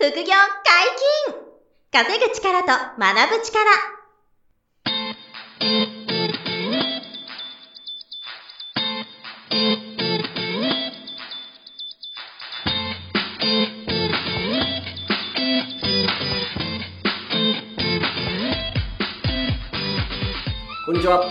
副業解禁稼ぐ力と学ぶ力こんにちは。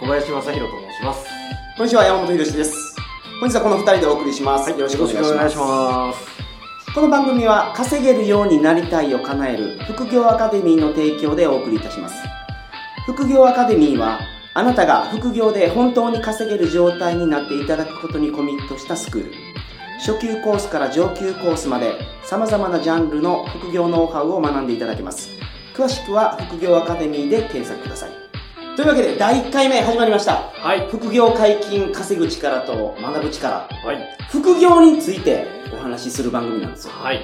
小林正宏と申します。こんにちは、山本博史です。本日はこの二人でお送りします。よろしくお願いします。この番組は稼げるようになりたいを叶える副業アカデミーの提供でお送りいたします。副業アカデミーはあなたが副業で本当に稼げる状態になっていただくことにコミットしたスクール。初級コースから上級コースまで様々なジャンルの副業ノウハウを学んでいただけます。詳しくは副業アカデミーで検索ください。というわけで第1回目始まりました。はい。副業解禁稼ぐ力と学ぶ力。はい。副業についてお話しする番組なんですよ。はい。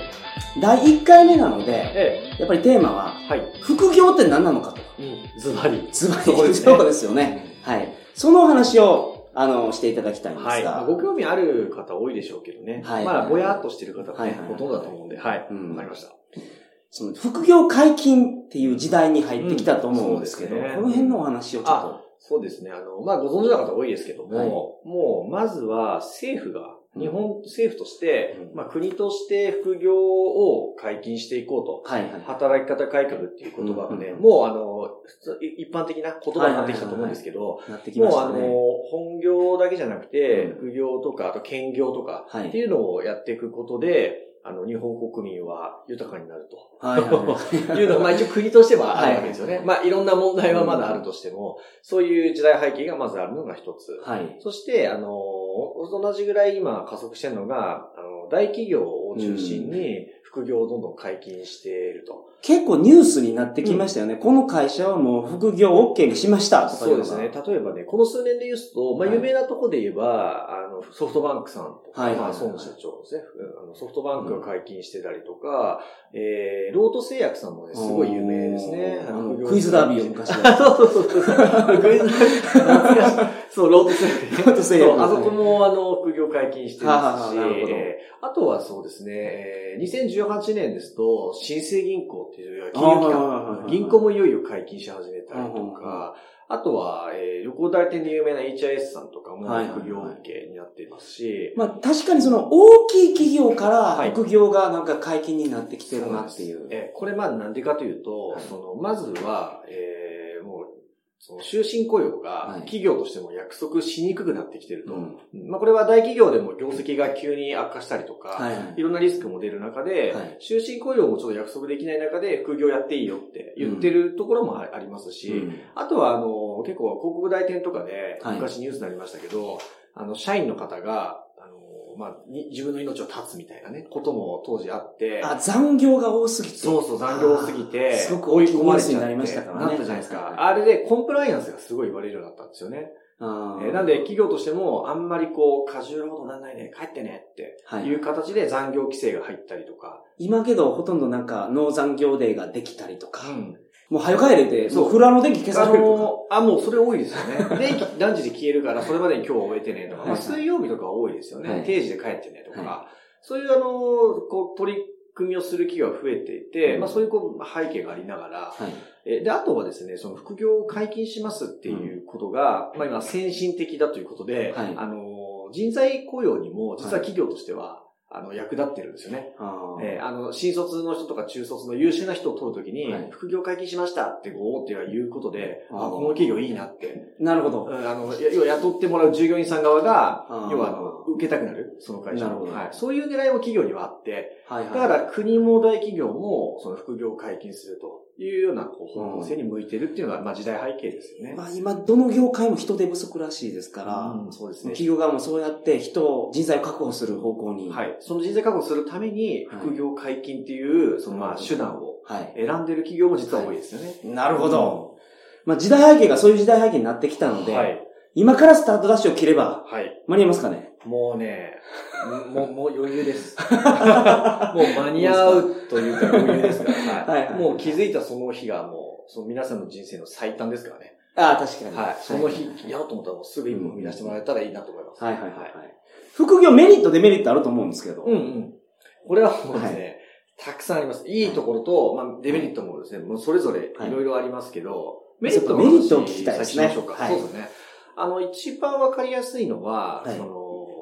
第1回目なので、えやっぱりテーマは、え。はい。副業って何なのかと。うん。ズバリ。つまり、そこですねそうですよね。はい。そのお話を、あの、していただきたいんですが。はい。まあご興味ある方多いでしょうけどね。はいまあ、ぼやっとしてる方がはいはい、ねほとんどだと思うんで、はい。わうんかりました。その副業解禁っていう時代に入ってきたと思うんですけど、うんねこの辺のお話をちょっと。そうですね。あの、まあ、ご存知の方多いですけども、はいもう、まずは政府が、日本政府として、うんまあ、国として副業を解禁していこうと。はいはい。働き方改革っていう言葉がね、うんもうあの、普通一般的な言葉になってきたと思うんですけど、もうあの。本業だけじゃなくてうん、副業とか、あと兼業とか、はいっていうのをやっていくことで、あの、日本国民は豊かになると。はいはいはい。いうのが、まあ一応国としてはあるわけですよね。はいまあいろんな問題はまだあるとしても、そういう時代背景がまずあるのが一つ。はい。そして、あの、同じぐらい今加速してるのが、あの、大企業を中心に副業をどんどん解禁していると。結構ニュースになってきましたよね。この会社はもう副業 OK にしましたとかそうですね。例えばね、この数年で言うと、まあ、はい有名なとこで言えば、あの、ソフトバンクさんとか、はいはいはいまあ、孫社長ですね。あのソフトバンクが解禁してたりとか、えー、ロート製薬さんもね、すごい有名ですね。あのクイズダービーを昔は。そ うそうそうそう。クイズダービー。そう、ロート製薬ね。ロート製薬あそこも、あの、副業解禁してますし、はあとはそうですね、えー2018年ですと、新生銀行っていう金融機はいはいはいはい、関銀行もいよいよ解禁し始めたりとか、あとは、えー旅行代理店で有名な HIS さんとかもはいはいはい。副業 OK になっていますし、まあ確かにその大きい企業かはい。ら副業がなんか解禁になってきてるなっていう。えーこれまあなんでかというと、はい。その、まずは、えーその終身雇用がはい。企業としても約束しにくくなってきてると。うん。まあこれは大企業でも業績が急に悪化したりとか、はいはいい。ろんなリスクも出る中で、はい。終身雇用もちょっと約束できない中で副業やっていいよって言ってるところもあありますし、うん。あとはあの、結構広告代理店とかではい。昔ニュースになりましたけど、あの、社員の方が、まあ、に自分の命を絶つみたいなね、ことも当時あって、あ、残業が多すぎて。そうそう、残業多すぎて、すごく追い込まれちゃってになりましたからねなったじゃないですか。はいはいあれでコンプライアンスがすごい言われるようになったんですよね。えーなんで、企業としても、あんまりこう、過重労働なんないね、帰ってねってはいいう形で残業規制が入ったりとか。今けどほとんどなんかノー残業デーができたりとか、うんもう早帰れて、そう。フロアの電気消さあれるとあ、もうそれ多いですよね。電気何時で消えるから、それまでに今日終えてねとか、はい。はいまあ、水曜日とかは多いですよね。はい。定時で帰ってねとか、はそういうあの、こう、取り組みをする企業が増えていて、うんまあそういうこう背景がありながら、はい。えで、あとはですね、その副業を解禁しますっていうことが、まあ今先進的だということで、はい。あの、人材雇用にも実は企業としては、あの、役立ってるんですよね。えーあの、新卒の人とか中卒の優秀な人を取るときに、はい副業解禁しましたってこう大手が言うことで、あこの企業いいなって。なるほど。うんあの、や要は雇ってもらう従業員さん側が要はあの、受けたくなる、その会社の。なるほどはい。そういう狙いも企業にはあって、はいはい。だから国も大企業も、その副業を解禁するというようなこう方向性に向いてるっていうのが、まあ時代背景ですよね。まあ今、どの業界も人手不足らしいですから、うんそうですね。企業側もそうやって人を、人材を確保する方向に。。はいい。その人材確保するために、副業解禁っていう、そのまあ手段をはい。選んでる企業も実は多いですよね。なるほど。まあ時代背景がそういう時代背景になってきたので、はい。今からスタートダッシュを切ればはい。間に合いますかね？もうね、もう、もう余裕です。もう間に合うというか余裕ですから、はい。もう気づいたその日がもう、その皆さんの人生の最短ですからね。ああ、確かに。はい。その日、やろうと思ったらもうすぐ一歩踏み出してもらえたらいいなと思います。はいはいはいはい。副業メリット、デメリットあると思うんですけど。うんうん。これはもうですね、たくさんあります。いいところと、まあ、デメリットもですね、もうそれぞれいろいろありますけど、メリットメリットを聞きたいですねそうですね。あの、一番わかりやすいのは、はいその、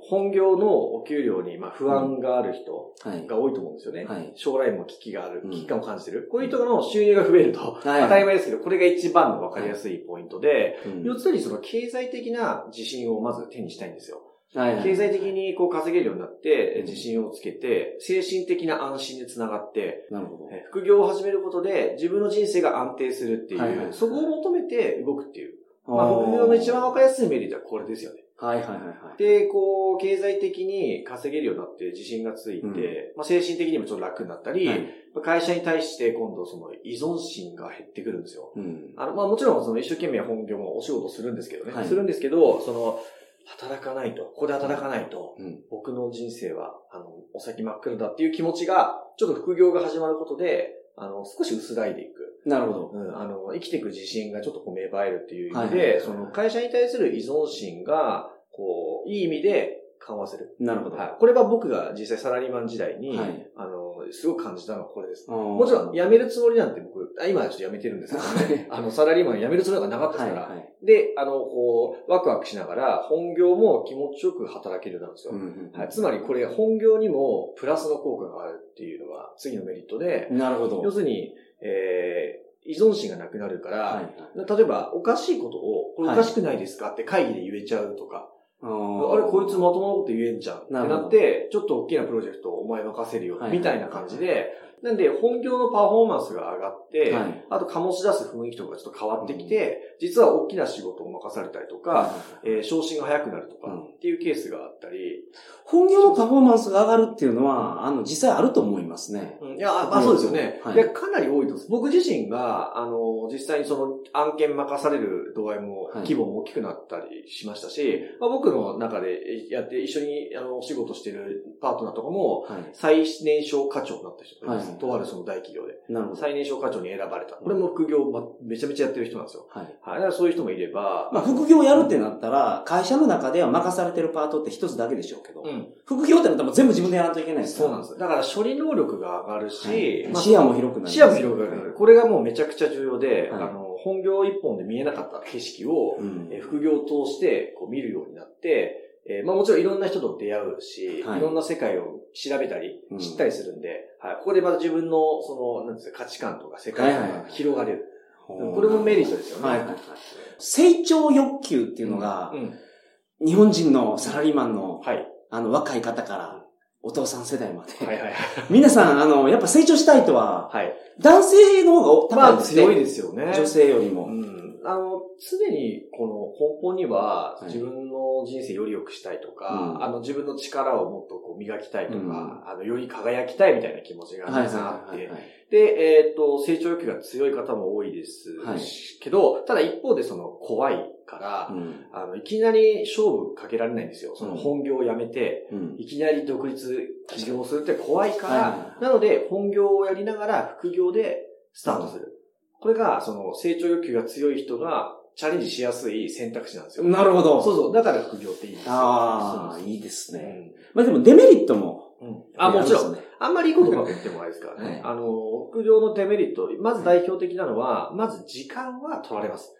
本業のお給料にまあ不安がある人はい。が多いと思うんですよね。はい将来も危機があるう、ん危機感を感じてる。こういう人の収入が増えると、はい当たり前ですけど、これが一番のわかりやすいポイントで、うん要するにその経済的な自信をまず手にしたいんですよ。はいはい経済的にこう稼げるようになって、うん自信をつけて、精神的な安心でつながって、なるほど。え副業を始めることで自分の人生が安定するっていう、はいはいそこを求めて動くっていう。まあ、副業の一番わかりやすいメリットはこれですよね。はいはいはいはい。で、こう、経済的に稼げるようになって自信がついて、うんまあ、精神的にもちょっと楽になったり、はいまあ会社に対して今度その依存心が減ってくるんですよ。うん。あの、まあもちろんその一生懸命本業もお仕事するんですけどね。はいするんですけど、その、働かないと、ここで働かないと、うん。僕の人生は、あの、お先真っ暗だっていう気持ちが、ちょっと副業が始まることで、あの、少し薄らいでいく。なるほど。うん、あの、生きていく自信がちょっとこう芽生えるっていう意味で、はいはいはいその会社に対する依存心が、こう、いい意味で緩和する。なるほど。はい。これは僕が実際サラリーマン時代に、はいあの、すごく感じたのはこれです。ももちろん、辞めるつもりなんて僕、あ今はちょっと辞めてるんですけどね。あの、サラリーマン辞めるつもりがなかったですから。はいはい。で、あの、こう、ワクワクしながら、本業も気持ちよく働けるようになるんですよ。うんうんはい、つまりこれ、本業にもプラスの効果があるっていうのが次のメリットで、なるほど。要するに、えー、依存心がなくなるから、はいはい。例えば、おかしいことを、これおかしくないですかって会議で言えちゃうとか、ああれ、こいつまともなこと言えんじゃん。ってなって、ちょっと大きなプロジェクトをお前任せるよ。はい、みたいな感じで、なんで、本業のパフォーマンスが上がって、はい。あと醸し出す雰囲気とかがちょっと変わってきて、実は大きな仕事を任されたりとか、えー昇進が早くなるとかうん。っていうケースがあったり、本業のパフォーマンスが上がるっていうのは、あの、実際あると思いますね。うん。いや、あまあそうですよね。はい。かなり多いと思います。僕自身が、あの、実際にその案件任される度合いも、はい規模も大きくなったりしましたし、まあ、僕の中でやって一緒にあのお仕事してるパートナーとかも、はい。最年少課長になった人がいます。はいとあるその大企業で。なるほど。最年少課長に選ばれた。これも副業、ま、めちゃめちゃやってる人なんですよ。はい。はい。だからそういう人もいれば、まあ、副業やるってなったら、会社の中では任されてるパートって一つだけでしょうけど、うん。副業ってなったら全部自分でやらないといけないです。そうなんです。だから処理能力が上がるし、まあはい視野も広くなる。視野も広くなる。これがもうめちゃくちゃ重要で、はいあの、本業一本で見えなかった景色を、副業を通してこう見るようになって、えーまあもちろんいろんな人と出会うし、はいい、ろんな世界を調べたりうん、知ったりするんで、はい、ここでまた自分の、その、なんですか、価値観とか世界観がはいはいはい広がれる。これもメリットですよね。はいはいはい。成長欲求っていうのがう、ん。日本人のサラリーマンの、はい。あの、若い方から、お父さん世代まで。はいはい。皆さん、あの、やっぱ成長したいとは、はい。男性の方がまあ高いですね。強いですよね。女性よりも。うん。あの、常にこの根本にははい自分の人生より良くしたいとか、うんあの自分の力をもっとこう磨きたいとか、うんあのより輝きたいみたいな気持ちがはいたくさんあって、はいはい。で、えっ、と、成長欲が強い方も多いですはいけど、ただ一方でその怖いから、うん。あの、いきなり勝負かけられないんですよ。その本業を辞めて、うん。いきなり独立起業するって怖いから、なので本業をやりながら副業でスタートする。これが、その成長欲求が強い人がチャレンジしやすい選択肢なんですよ。なるほど。そうそう。だから副業っていいんですよ。ああ、いいですね。まあでもデメリットも。うん。あ、もちろん。ん。あんまりいいことばっか言ってもないですからね。はいあの、副業のデメリット、まず代表的なのは、まず時間は取られます。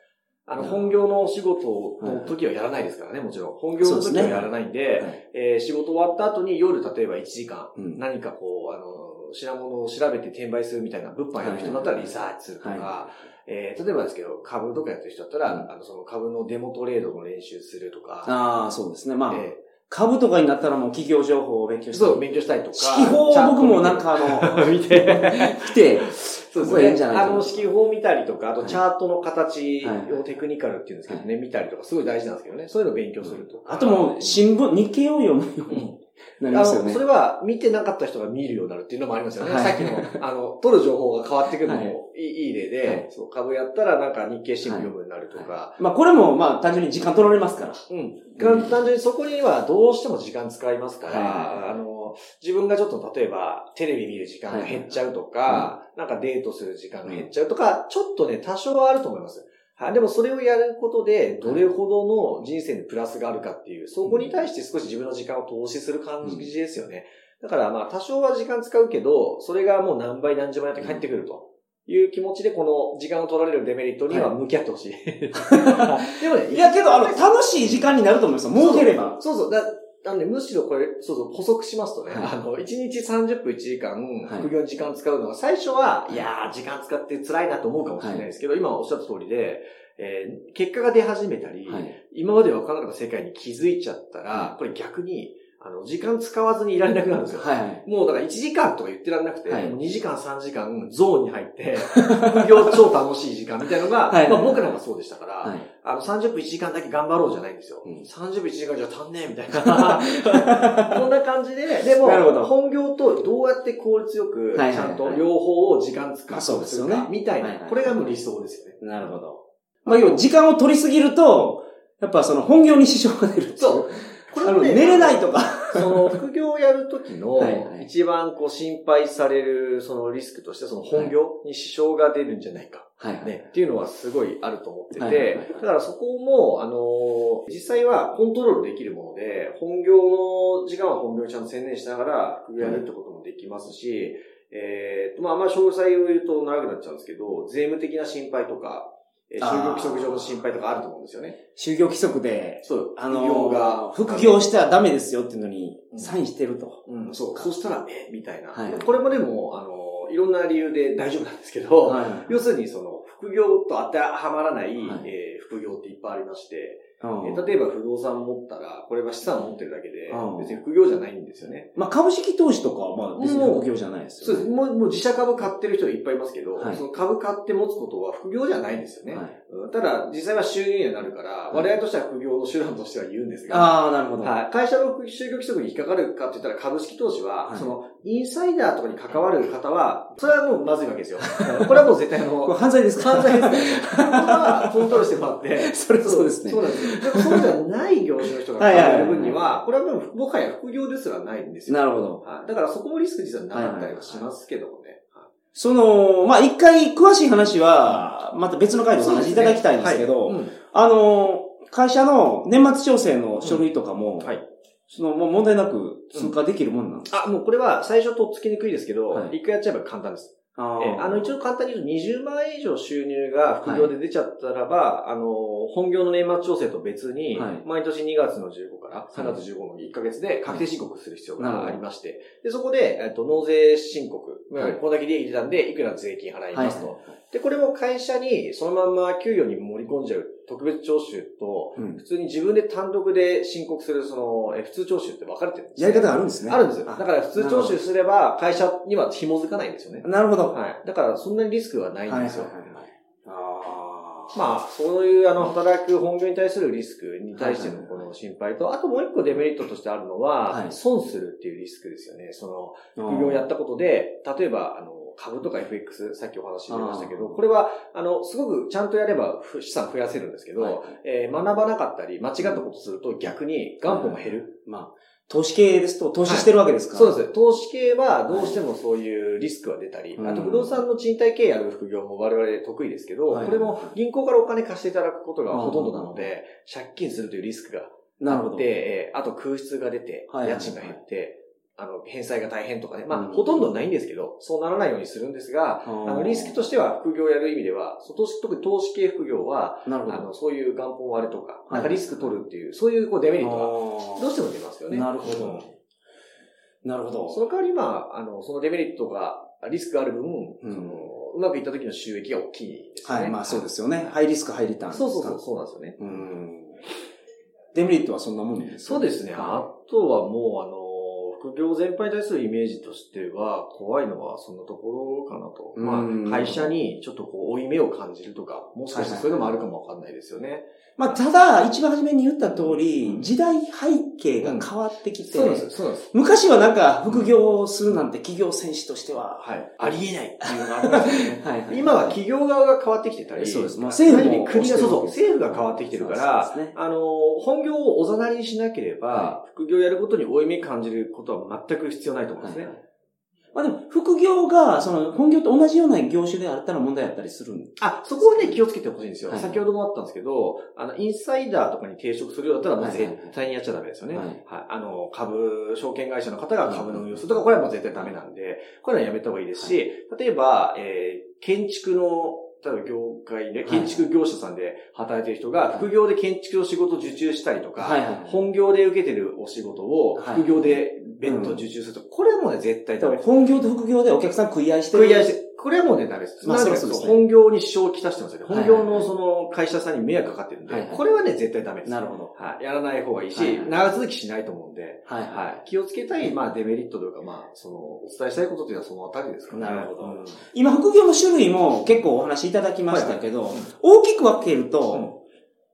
あの、うん。本業のお仕事の時はやらないですからね、もちろん。本業の時はやらないんで、はい。えー仕事終わった後に夜、例えば1時間、うん何かこう、あの、品物を調べて転売するみたいな物販やる人だったらリサーチするとか、はえー例えばですけど、株とかやってる人だったら、うん。あの、その株のデモトレードの練習するとか、ああ、そうですね。まあ、え株とかになったらもう企業情報を勉強して。ーそう、勉強したりとか。指揮法を僕もなんかあの、見て、来て、そうここがいいんじゃないかなあの、指揮法を見たりとか、あとはいチャートの形はいをテクニカルっていうんですけどね、見たりとか、すごい大事なんですけどね。そういうのを勉強するとか。あともう新聞、日経を読むようになりますよねそ。れは見てなかった人が見るようになるっていうのもありますよね。はいさっきの、あの、取る情報が変わってくるのはいもいいいい例で、はいそう株やったらなんか日経新聞読むようになるとか、まあこれもまあ単純に時間取られますから。うん。単純にそこにはどうしても時間使いますから、はいあの、自分がちょっと例えばテレビ見る時間が減っちゃうとか、なんかデートする時間が減っちゃうとか、ちょっとね、多少はあると思います。はい。でもそれをやることで、どれほどの人生にプラスがあるかっていう、そこに対して少し自分の時間を投資する感じですよね。だからまあ多少は時間使うけど、それがもう何倍何十倍やって帰ってくると。いう気持ちでこの時間を取られるデメリットには向き合ってほしい。でもね、いや、けど、あの、楽しい時間になると思いますよ。儲ければ。そうそう。だなんで、むしろこれ、そうそう、補足しますとね、はい。あの、1日30分1時間、はい。副業に時間使うのは、最初は、い。やー、時間使って辛いなと思うかもしれないですけど、今おっしゃった通りで、えー結果が出始めたり、はい。今まで分からなかった世界に気づいちゃったら、これ逆に、あの、時間使わずにいられなくなるんですよ。はいはい。もうだから1時間とか言ってらんなくて、はいもう2時間3時間ゾーンに入って、副業超楽しい時間みたいなのが、はいまあ僕らがそうでしたから、はい。あの30分1時間だけ頑張ろうじゃないんですよ。うん30分1時間じゃ足んねえみたいな。こんな感じで、でも本業とどうやって効率よく、ちゃんと両方を時間使うですよねみたいな、これがもう理想ですよね。なるほど。まあ、要は時間を取りすぎると、やっぱその本業に支障が出る。そう。こあの、寝れないとか。その、副業をやるときの 一番こう心配される、そのリスクとして、その本業に支障が出るんじゃないか。はいはい。ね、っていうのはすごいあると思ってて、だからそこも、あのー実際はコントロールできるもので、本業の時間は本業にちゃんと専念しながら、副業やるってこともできますし、えーと、まあ、あんまり詳細を言うと長くなっちゃうんですけど、税務的な心配とか、えー就業規則上の心配とかあると思うんですよね。就業規則で、そう、あの副業が、副業してはダメですよっていうのにう、ん。サインしてると。うん、そう、そしたら、え、みたいな。はい。これもでも、あのーいろんな理由で大丈夫なんですけど、はい。要するにその、副業と当てはまらない、はい。えー副業っていっぱいありまして、う例えば不動産持ったら、これは資産を持ってるだけでうん、別に副業じゃないんですよね。まあ、株式投資とかは、まあ、別に副業じゃないですよ、そうです。もうもう自社株買ってる人いっぱいいますけど、はいその株買って持つことは副業じゃないんですよね。はい。うんただ、実際は収入にはなるから、い我々としては副業の手段としては言うんですが、ああ、なるほど。はい、会社の就業規則に引っかかるかって言ったら株式投資は、はいその、インサイダーとかに関わる方は、それはもうまずいわけですよ。これはもう絶対あの、これ犯罪ですか？犯罪ですね。これはコントロールしてもらって、それはそうですねそうなんですよ。でもそうじゃない業種の人がはいはいはい考える分には、これはもう、もはや副業ですらないんですよ。なるほど。はいだからそこもリスク実はなかったりはしますけどもね。はいその、まあ、一回詳しい話は、また別の回でお話しいただきたいんですけど、はい。うん。あの、会社の年末調整の書類とかも、はい。その、もう問題なく通過できるもんなんですか、あ、もうこれは最初とっつきにくいですけど、はい。一回やっちゃえば簡単です。あえ。ー。あの、一応簡単に言うと20万円以上収入が副業で出ちゃったらば、あの、本業の年末調整と別に、はい。毎年2月の15から3月15の1ヶ月で確定申告する必要がありまして、で、そこで、えっと、納税申告、はい。これだけ利益出たんで、いくら税金払いますと。はい。で、これも会社にそのまんま給与に盛り込んじゃう特別徴収と、うん普通に自分で単独で申告するその、え普通徴収って分かれてるんですやり方があるんですね。あるんですよ。だあから普通徴収すれば会社には紐づかないんですよね。なるほど。はい。だからそんなにリスクはないんですよ。はいはいはいはいあーまあ、そういうあの、働く本業に対するリスクに対してのこの心配と、あともう一個デメリットとしてあるのは、はい損するっていうリスクですよね。その、副業をやったことで、例えば、あの、株とか FX、さっきお話し出ましたけど、これは、あの、すごくちゃんとやればふ資産増やせるんですけど、はい。えー学ばなかったり、間違ったことすると逆に元本が減る。まあ、投資系ですと投資してるわけですから。そうです。投資系はどうしてもそういうリスクは出たり、はいあと不動産の賃貸経営やる副業も我々得意ですけど、はい。これも銀行からお金貸していただくことがほとんどなので、借金するというリスクがなるほど。あって、えーあと空室が出て、はいはいはい。家賃が減って、あの、返済が大変とかね。まあ、うんほとんどないんですけど、そうならないようにするんですが、ああの、リスクとしては副業をやる意味では、そ投資特に投資系副業は、なるほど。あの、そういう元本割れとか、いなんかリスク取るっていう、そういうこうデメリットがあどうしても出ますよね。なるほどうんなるほど。その代わり、まあ、あの、そのデメリットが、リスクがある分、うんそのうまくいった時の収益が大きいですよね。はい、まあそうですよね。ハイリスク、ハイリターン。そうそうそう、そうなんですよね。うん。デメリットはそんなもんですか？そうですね。あとはもう、あの、副業全般に対するイメージとしては、怖いのはそんなところかなと。うんまあ、会社にちょっとこう、負い目を感じるとか、もしかしたらそういうのもあるかもわかんないですよね。まあ、ただ、一番初めに言った通り、時代背景が変わってきて、そうです。そうです。昔はなんか、副業するなんて企業戦士としては、はい。ありえないっていうのがありますよね。はいはい今は企業側が変わってきてたり、そうですまあ政府国が、そうそう、政府が変わってきてるから、ねあの、本業をおざなりにしなければ、は副業をやることに負い目感じることは全く必要ないと思うんですね。まあでも、副業が、その、本業と同じような業種であったら問題あったりするんあ、そこはね、気をつけてほしいんですよ。はい。先ほどもあったんですけど、あの、インサイダーとかに抵触するようだったら、もうはいはいはい。絶対にやっちゃダメですよね。ははい。い。あの、株、証券会社の方が株の運用するとか、これはもう絶対ダメなんで、これはやめた方がいいですし、例えば、えー、建築の、例えば業界で、建築業者さんで働いてる人が、副業で建築の仕事を受注したりとか、はいはいはい。本業で受けてるお仕事を、はい。副業で別途受注すると、これはもうね、絶対ダメ。本業と副業でお客さん食い合いしてる。食い合いして、これはもうね、ダメです。まあそ本業に支障をきたしてますよね。本業のその会社さんに迷惑かかってるんで、これはね、絶対ダメです。なるほど。はい。やらない方がいいし、長続きしないと思うんで、はいははい。気をつけたい、まあ、デメリットというか、まあ、その、お伝えしたいことというのはそのあたりですかね。なるほど。今、副業の種類も結構お話しいただきましたけど、大きく分けるうんと、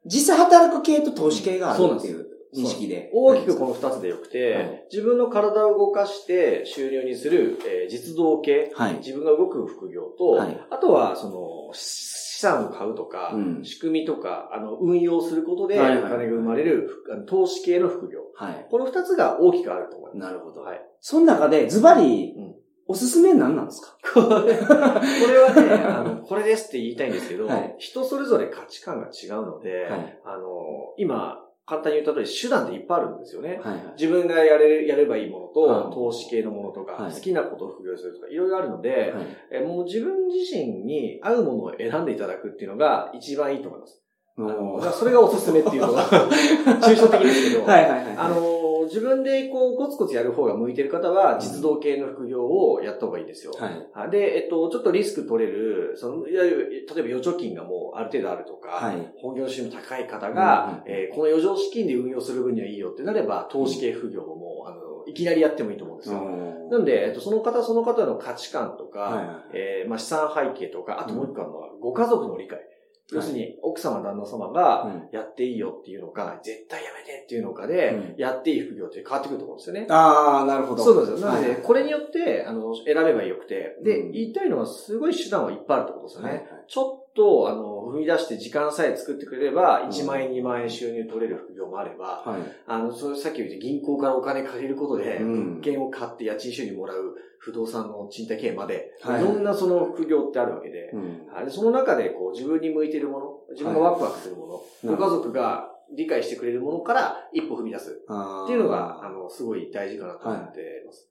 実際働く系と投資系があるっていう認識で。大きくこの二つでよくて、はい自分の体を動かして収入にする、えー実動系、はい。自分が動く副業と、はいあとは、その、資産を買うとか、うん仕組みとか、あの、運用することで、お金が生まれる、投資系の副業。はい。この二つが大きくあると思います。なるほど。はい。その中で、ズバリうん、おすすめ何なんですか？こ れこれはね、あの、これですって言いたいんですけど、はい人それぞれ価値観が違うので、はいあの、今、簡単に言った通り手段っていっぱいあるんですよね。はいはい。自分がやれる、やればいいものと、はい投資系のものとか、はい好きなことを副業するとか、いろいろあるので、はいえもう自分自身に合うものを選んでいただくっていうのが一番いいと思います。あのそれがおすすめっていうのが、抽象的ですけど、はいはいはい。あの、自分でこう、コツコツやる方が向いてる方は、実動系の副業をやった方がいいんですよ。はい。はいで、えっと、ちょっとリスク取れる、その、いわゆる、例えば預貯金がもうある程度あるとか、はい本業収入高い方が、うんえーこの余剰資金で運用する分にはいいよってなれば、投資系副業ももう、あの、いきなりやってもいいと思うんですよ。うんなんで、えっと、その方その方の価値観とか、はいはいえーまあ、資産背景とか、あともう一個あるのは、ご家族の理解。要するに、奥様、旦那様が、やっていいよっていうのか、絶対やめてっていうのかで、やっていい副業って変わってくると思うんですよね。ああ、なるほど。そうなんですよ。なので、はいこれによって、あの、選べばよくて、で、うん言いたいのは、すごい手段はいっぱいあるってことですよね。ちょっと、あの、踏み出して時間さえ作ってくれれば、うん。1万円、2万円収入取れる副業もあれば、はい。あの、それさっき言った銀行からお金借りることで、うん。物件を買って家賃収入もらう不動産の賃貸経営まで、はい。いろんなその副業ってあるわけで、その中でこう自分に向いているもの、自分がワクワクするもの、はいご家族が理解してくれるものから一歩踏み出す。っていうのが、あの、すごい大事かなと思っています。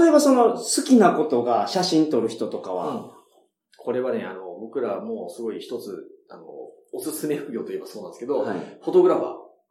例えばその好きなことが写真撮る人とかは、うん。これはね、あの、僕らもすごい一つ、あの、おすすめ副業といえばそうなんですけど、はい。フォトグラファ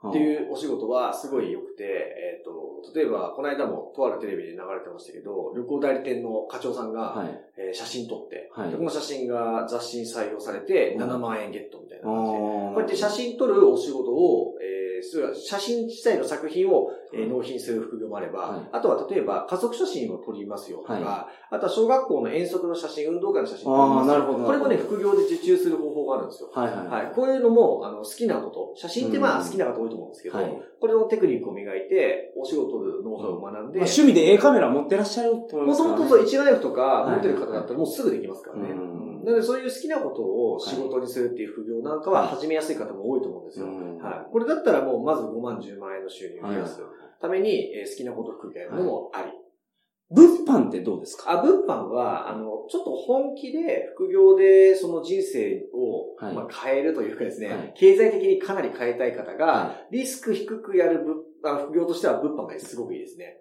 ーってう。いうお仕事はすごい良くて、えっ、と、例えば、この間もとあるテレビで流れてましたけど、旅行代理店の課長さんが、はい。えー写真撮って、はいでこの写真が雑誌に採用されて、7万円ゲットみたいな感じで、ここうやって写真撮るお仕事を、えー、写真自体の作品を、えー納品する副業もあれば、はいあとは例えば家族写真を撮りますよとか、はあとは小学校の遠足の写真、運動会の写真撮りますあーなるほどこれもね、副業で受注する方法があるんですよ。はいはい。はい。こういうのも、あの、好きなこと。写真ってまうんあ好きな方多いと思うんですけど、はいこれのテクニックを磨いて、お仕事のノウハウを学んで、まあ趣味で A カメラ持ってらっしゃると思いまもすね。ともとそう、一眼レフとかはい持ってる方だったらもうすぐできますからね。うんなのでそういう好きなことを仕事にするっていう副業なんかははい始めやすい方も多いと思うんですよ。うんはい。これだったらもうまず5万、10万円の収入を増やすために、えー好きなことを副業やるのもあり。物販ってどうですか？あ、物販は、あの、ちょっと本気で副業でその人生を、はいまあ、変えるというかですね、はい経済的にかなり変えたい方が、はリスク低くやる物あ副業としては物販がすごくいいですね。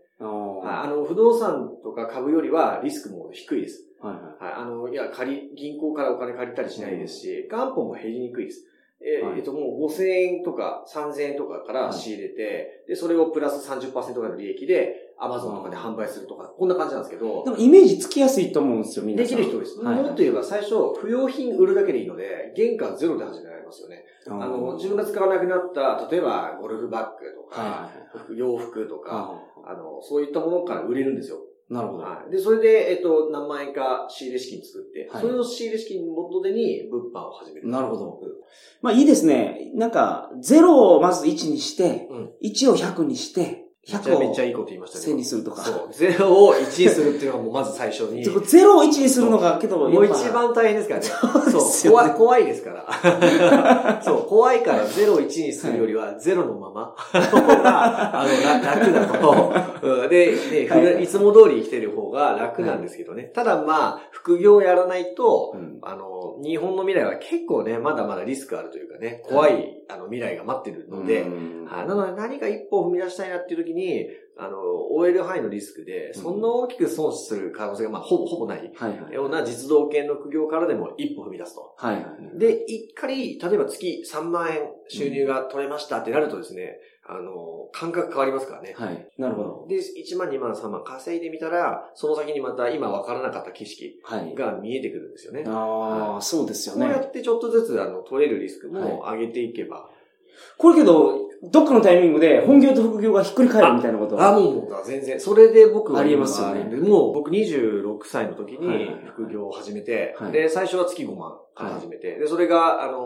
あの、不動産とか株よりはリスクも低いです。はいはい。はい、あの、いや、借り、銀行からお金借りたりしないですし、元本も減りにくいです。えーはいえっと、もう5000円とか3000円とかから仕入れて、で、それをプラス30%ぐらいの利益で、アマゾンとかで販売するとか、こんな感じなんですけどで、もイメージつきやすいと思うんですよ、皆でさん。きる人です。はいもっと言えば最初、不要品売るだけでいいので、原価ゼロで始められますよね。あの、自分が使わなくなった、例えば、ゴルフバッグとか、はいはい洋服とか、ああの、そういったものから売れるんですよ。ーなるほど。はい。で、それで、えっと、何万円か仕入れ資金作って、はいそれを仕入れ資金元手に物販を始める。なるほどうんまあいいですね。なんか、0をまず1にして、うん1を100にして、めちゃめちゃいいこと言いましたね。1000にするとか。そう。0を1にするっていうのがもうまず最初に。0を1にするのが、けど、もう一番大変ですからね。そう。よね怖い、怖いですから。そう、怖いから0を1にするよりは0のまま。あの、ら楽だと。うんで、ね、いはいいつも通り生きてる方が楽なんですけどね。ただまあ、副業をやらないと、うんあの、日本の未来は結構ね、まだまだリスクあるというかね、怖い、あの、未来が待ってるので、うんはい。なので何か一歩踏み出したいなっていう時に、あの、OL 範囲のリスクで、そんな大きく損する可能性が、まあ、ほぼ、ほぼない。はいはい。ような実動系の苦行からでも一歩踏み出すと。はいはい。で、一回、例えば月3万円収入が取れましたってなるとですね、あの、感覚変わりますからね。はい。なるほど。で、1万、2万、3万稼いでみたら、その先にまた今分からなかった景色はい。が見えてくるんですよね。ああ、そうですよこうやね。ってちょっとずつあの取れるリスクも上げていけば。これけど、どっかのタイミングで本業と副業がひっくり返るみたいなことは。あ、もう、もう全然。それで僕はありえますよねもう僕26歳の時に副業を始めて、はいで、最初は月5万から始めて、で、それが、あの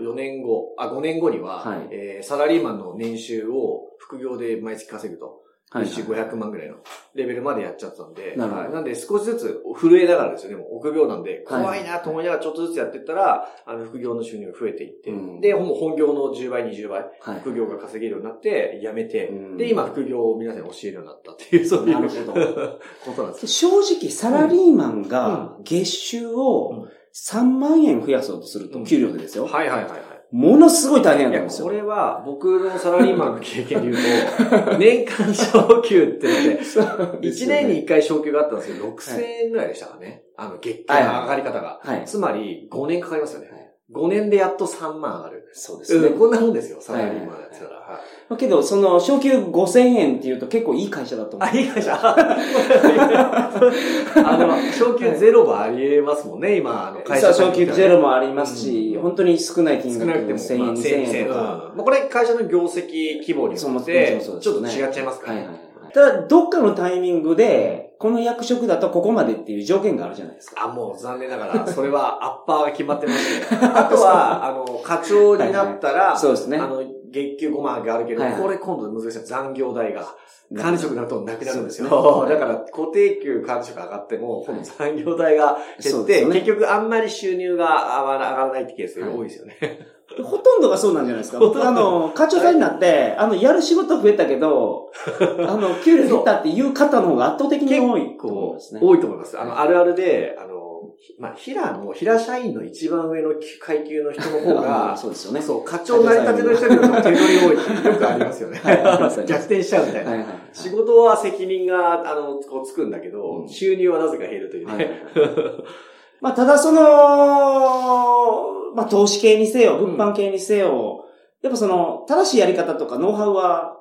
ー、4年後、あ、5年後には、はいえーサラリーマンの年収を副業で毎月稼ぐと。はい年収500万ぐらいのレベルまでやっちゃってたんで、なるほど。はい。なんで少しずつ震えながらですよ。ね、もう臆病なんで、はい怖いなと思いながらちょっとずつやっていったら、あの、副業の収入が増えていって、うん。で、もう本業の10倍、20倍、はい。副業が稼げるようになって、辞めて、うん。で、今副業を皆さんに教えるようになったっていう、そういうなるほどことなんです。正直、サラリーマンが月収を3万円増やそうとすると、うん給料でですよ。はいはいはいはい。ものすごい大変なんですよ。これは僕のサラリーマンの経験で言うと、年間昇給って言って、そうです1よね年に1回昇給があったんですけど、6000円ぐらいでしたからね。あの、月給の上がり方が。はい。つまり、5年かかりますよね。はい5年でやっと3万上がる。そうですねうん、。こんなもんですよ、サラリーマンやってたら。はいまあけど、その、昇給5000円っていうと結構いい会社だと思う。あ、いい会社。あの、昇給ゼロもあり得ますもんね、今、あの、会社そう昇給ゼロもありますし、うん本当に少ない金額少なくても、1000まあ円、2000円とうんか。まあ、これ会社の業績規模によって、ちょっと違っちゃいますからね。はいはいはい。ただ、どっかのタイミングで、この役職だとここまでっていう条件があるじゃないですか。あ、もう残念ながら、それはアッパーが決まってまして。あとは、あの、課長になったら、そうですねあ。の、月給5万上がるけど、はいはいこれ今度難しい残業代が。管理職になるとなくなるんですよ。すねだから、固定給管理職上がっても、今度残業代が減って、そうですよね結局あんまり収入が上がらないってケースが多いですよね。ほとんどがそうなんじゃないですか。僕、あの、課長さんになって、あの、やる仕事増えたけど、あの、給料減ったっていう方の方が圧倒的に多いね。多いと思います。あの、あるあるで、あの、ひまあ、平の、平社員の一番上の階級の人の方 あが、そうですよね。そう、課長なりたての人よりも手取り多いってよくありますよね。逆転しちゃうみたいな。仕事は責任が、あの、こうつくんだけど、うん収入はなぜか減るというね。まあ、ただその、まあ、投資系にせよ、物販系にせよ、やっぱその、正しいやり方とかノウハウは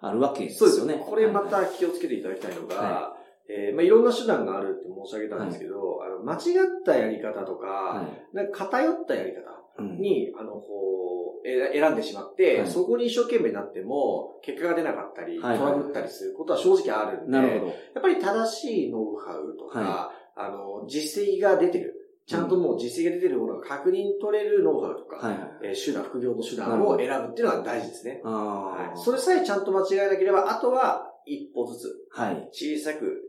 あるわけですそうですよね。これまはいた気をつけていただきたいのが、はえーまあ、いろんな手段があるって申し上げたんですけど、あの間違ったやり方とか、はいなんか偏ったやり方うんに、あの、こう、え選んでしまって、はいそこに一生懸命になっても、結果が出なかったり、はいトラブったりすることは正直あるんで、なるほど。やっぱり正しいノウハウとか、はあの、実績が出てる。ちゃんともう実績が出てるものが確認取れるノウハウとか、はいはい。えー手段、副業の手段を選ぶっていうのが大事ですね。はい、それさえちゃんと間違えなければ、あとは一歩ずつはい。小さく、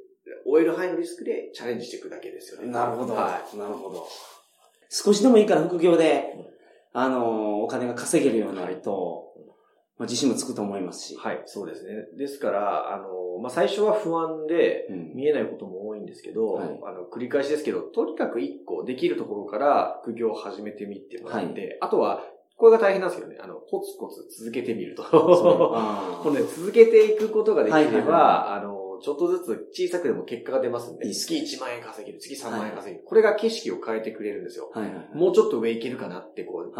終える範囲のリスクでチャレンジしていくだけですよね。なるほど。はなるほど。少しでもいいから副業で、あの、お金が稼げるようになると、まあ、自信もつくと思いますしい。。はい、そうですね。ですから、あの、まあ、最初は不安で、うん見えないことも多いんですけど、はいあの、繰り返しですけど、とにかく一個できるところから副業を始めてみてもらって、あとは、これが大変なんですけどね、あの、コツコツ続けてみると。そうあ このね、続けていくことができれば、はいはいはあの、ちょっとずつ小さくでも結果が出ますんで、月1万円稼げる、月3万円稼げる。これが景色を変えてくれるんですよ。もうちょっと上行けるかなって、こう、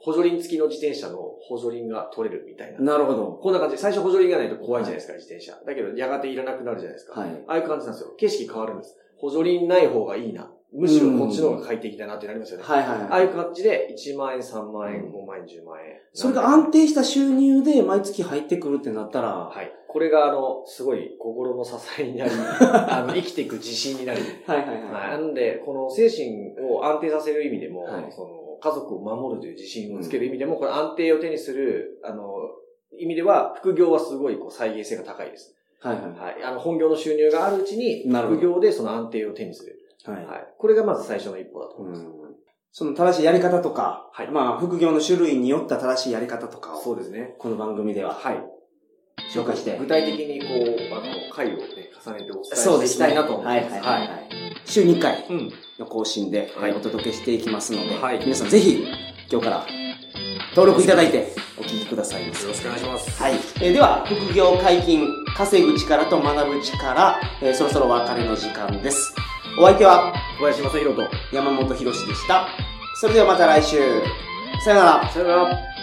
補助輪付きの自転車の補助輪が取れるみたいな。なるほど。こんな感じで、最初補助輪がないと怖いじゃないですか、自転車。だけど、やがていらなくなるじゃないですか。はい。ああいう感じなんですよ。景色変わるんです。補助輪ない方がいいな。むしろこっちの方が快適だなってなりますよね。はいはいはい。ああいう感じで、1万円、3万円、5万円、10万円。それが安定した収入で毎月入ってくるってなったら、はい。これが、あの、すごい心の支えになり、あの、生きていく自信になり。はいはいはい。はい。なので、この精神を安定させる意味でも、はいその、家族を守るという自信をつける意味でも、これ安定を手にする、あの、意味では、副業はすごいこう再現性が高いです。はいはい。はい。あの、本業の収入があるうちに、副業でその安定を手にする。はい。はい。これがまず最初の一歩だと思います。うんその正しいやり方とか、はいまあ、副業の種類によった正しいやり方とかを、そうですね。この番組でははい。紹介して具。体的にこう、あの、回をね、重ねてお伝えしていきたいなと思います。はいはいはい、はい。週2回うん。の更新で、はいえーお届けしていきますので、はい皆さんぜひ、今日から登録いただいてお聞きくださいよろしくお願いします。はい。えーでは、副業解禁、稼ぐ力と学ぶ力、えーそろそろお別れの時間です。お相手は小林正宏と、山本博史でした。それではまた来週。さよなら。さよなら。